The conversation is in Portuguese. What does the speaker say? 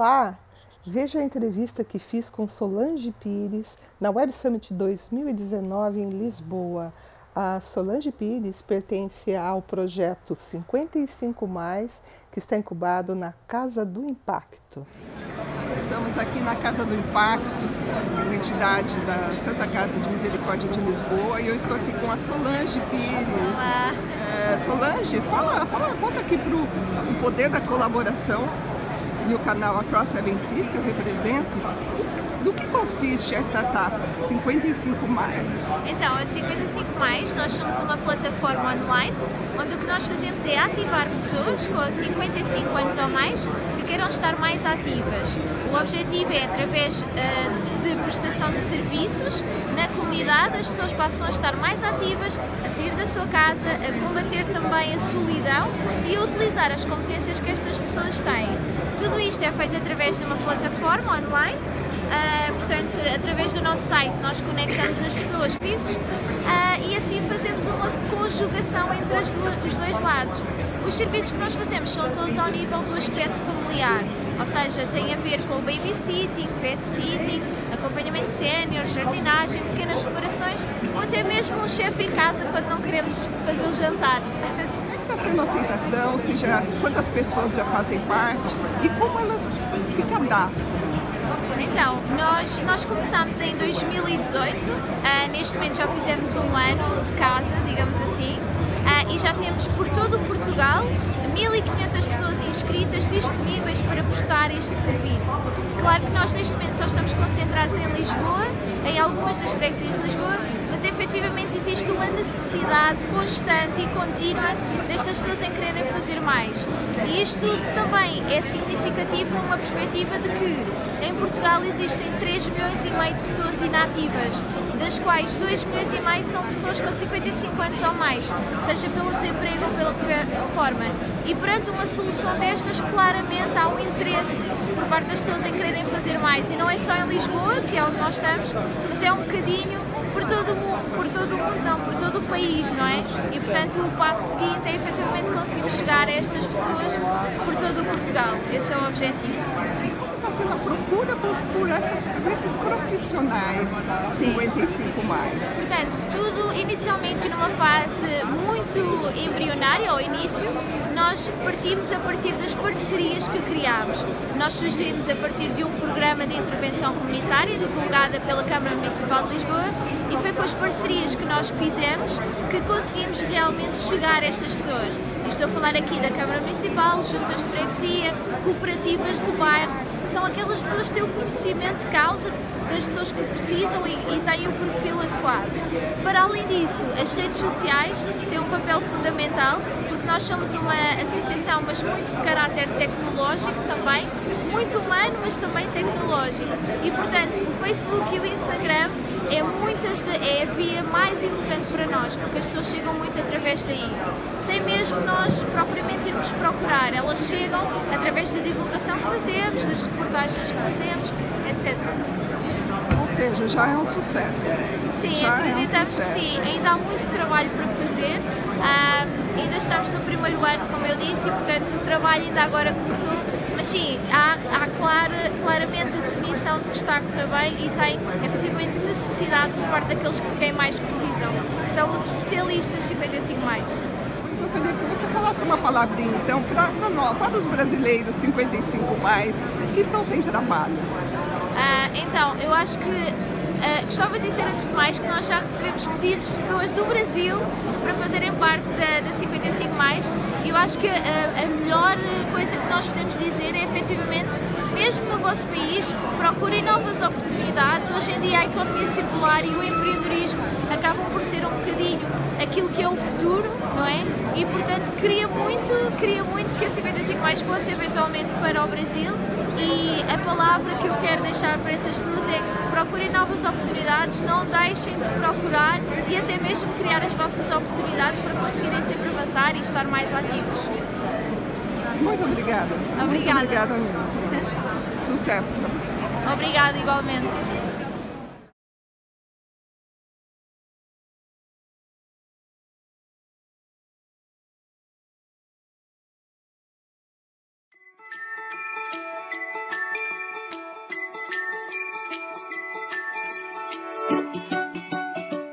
Olá! Veja a entrevista que fiz com Solange Pires na Web Summit 2019 em Lisboa. A Solange Pires pertence ao projeto 55, que está incubado na Casa do Impacto. Estamos aqui na Casa do Impacto, uma entidade da Santa Casa de Misericórdia de Lisboa, e eu estou aqui com a Solange Pires. Olá! É, Solange, fala, fala, conta aqui para o poder da colaboração e o canal Across Seven Seas, que eu represento, do que consiste a startup 55 Mais? Então, a 55 Mais, nós somos uma plataforma online onde o que nós fazemos é ativar pessoas com 55 anos ou mais que queiram estar mais ativas. O objetivo é, através uh, de prestação de serviços na as pessoas passam a estar mais ativas, a sair da sua casa, a combater também a solidão e a utilizar as competências que estas pessoas têm. Tudo isto é feito através de uma plataforma online Uh, portanto, através do nosso site nós conectamos as pessoas pisos uh, e assim fazemos uma conjugação entre duas, os dois lados. Os serviços que nós fazemos são todos ao nível do aspecto familiar, ou seja, tem a ver com babysitting, pet sitting, acompanhamento sénior, jardinagem, até mesmo um chefe em casa quando não queremos fazer o jantar. Como está sendo a aceitação? Se já, quantas pessoas já fazem parte e como elas se cadastram? Então, nós, nós começámos em 2018, uh, ah, neste momento já fizemos um ano de casa, digamos assim, uh, e já temos por todo o Portugal 1.500 pessoas inscritas disponíveis para prestar este serviço. Claro que nós neste momento só estamos concentrados em Lisboa, em algumas das freguesias de Lisboa, mas efetivamente existe uma necessidade constante e contínua destas pessoas em quererem fazer mais. E isto tudo também é significativo numa perspectiva de que em Portugal existem 3 milhões e meio de pessoas inativas, das quais 2 milhões e meio são pessoas com 55 anos ou mais, seja pelo desemprego ou pela reforma. E perante uma solução destas, claramente há um interesse por parte das pessoas em quererem fazer mais. E não é só em Lisboa, que é onde nós estamos, mas é um bocadinho por todo o mundo, por todo o mundo não, por todo o país, não é? E portanto o passo seguinte é efetivamente conseguirmos chegar a estas pessoas por todo o Portugal. Esse é o objetivo. Está sendo a procura por, por, essas, por esses profissionais Sim. 55 mais. Portanto, tudo inicialmente numa fase muito embrionária ao início, nós partimos a partir das parcerias que criámos. Nós sugerimos a partir de um programa de intervenção comunitária divulgada pela Câmara Municipal de Lisboa e foi com as parcerias que nós fizemos que conseguimos realmente chegar a estas pessoas. estou a falar aqui da Câmara Municipal, juntas de freguesia, cooperativas de bairro, são aquelas pessoas que têm o conhecimento de causa das pessoas que precisam e, e têm o perfil adequado. Para além disso, as redes sociais têm um papel fundamental nós somos uma associação, mas muito de caráter tecnológico também, muito humano, mas também tecnológico. E portanto, o Facebook e o Instagram é muitas de, é a via mais importante para nós, porque as pessoas chegam muito através daí. Sem mesmo nós propriamente irmos procurar, elas chegam através da divulgação que fazemos, das reportagens que fazemos, etc. Ou seja, já é um sucesso. Sim, já acreditamos é um que sim. Ainda há muito trabalho para fazer. Ainda estamos no primeiro ano, como eu disse, e portanto o trabalho ainda agora começou. Mas sim, há, há clara, claramente a definição de que está a correr bem e tem efetivamente necessidade por parte daqueles que quem mais precisam, que são os especialistas 55 mais. Gostaria que você falasse uma palavrinha então para, para, para os brasileiros 55 mais que estão sem trabalho. Uh, então, eu acho que Uh, gostava de dizer antes de mais que nós já recebemos pedidos de pessoas do Brasil para fazerem parte da, da 55 mais e eu acho que a, a, melhor coisa que nós podemos dizer é efetivamente, mesmo no vosso país, procurem novas oportunidades. Hoje em dia a economia circular e o empreendedorismo acabam por ser um bocadinho aquilo que é o futuro, não é? E portanto queria muito, queria muito que a 55 mais fosse eventualmente para o Brasil e a palavra que eu quero deixar para essas pessoas é procurem novas oportunidades, não deixem de procurar e até mesmo criar as vossas oportunidades para conseguirem sempre avançar e estar mais ativos. Muito obrigada. Obrigada. Muito obrigada mesmo. Sucesso para você. Obrigada igualmente.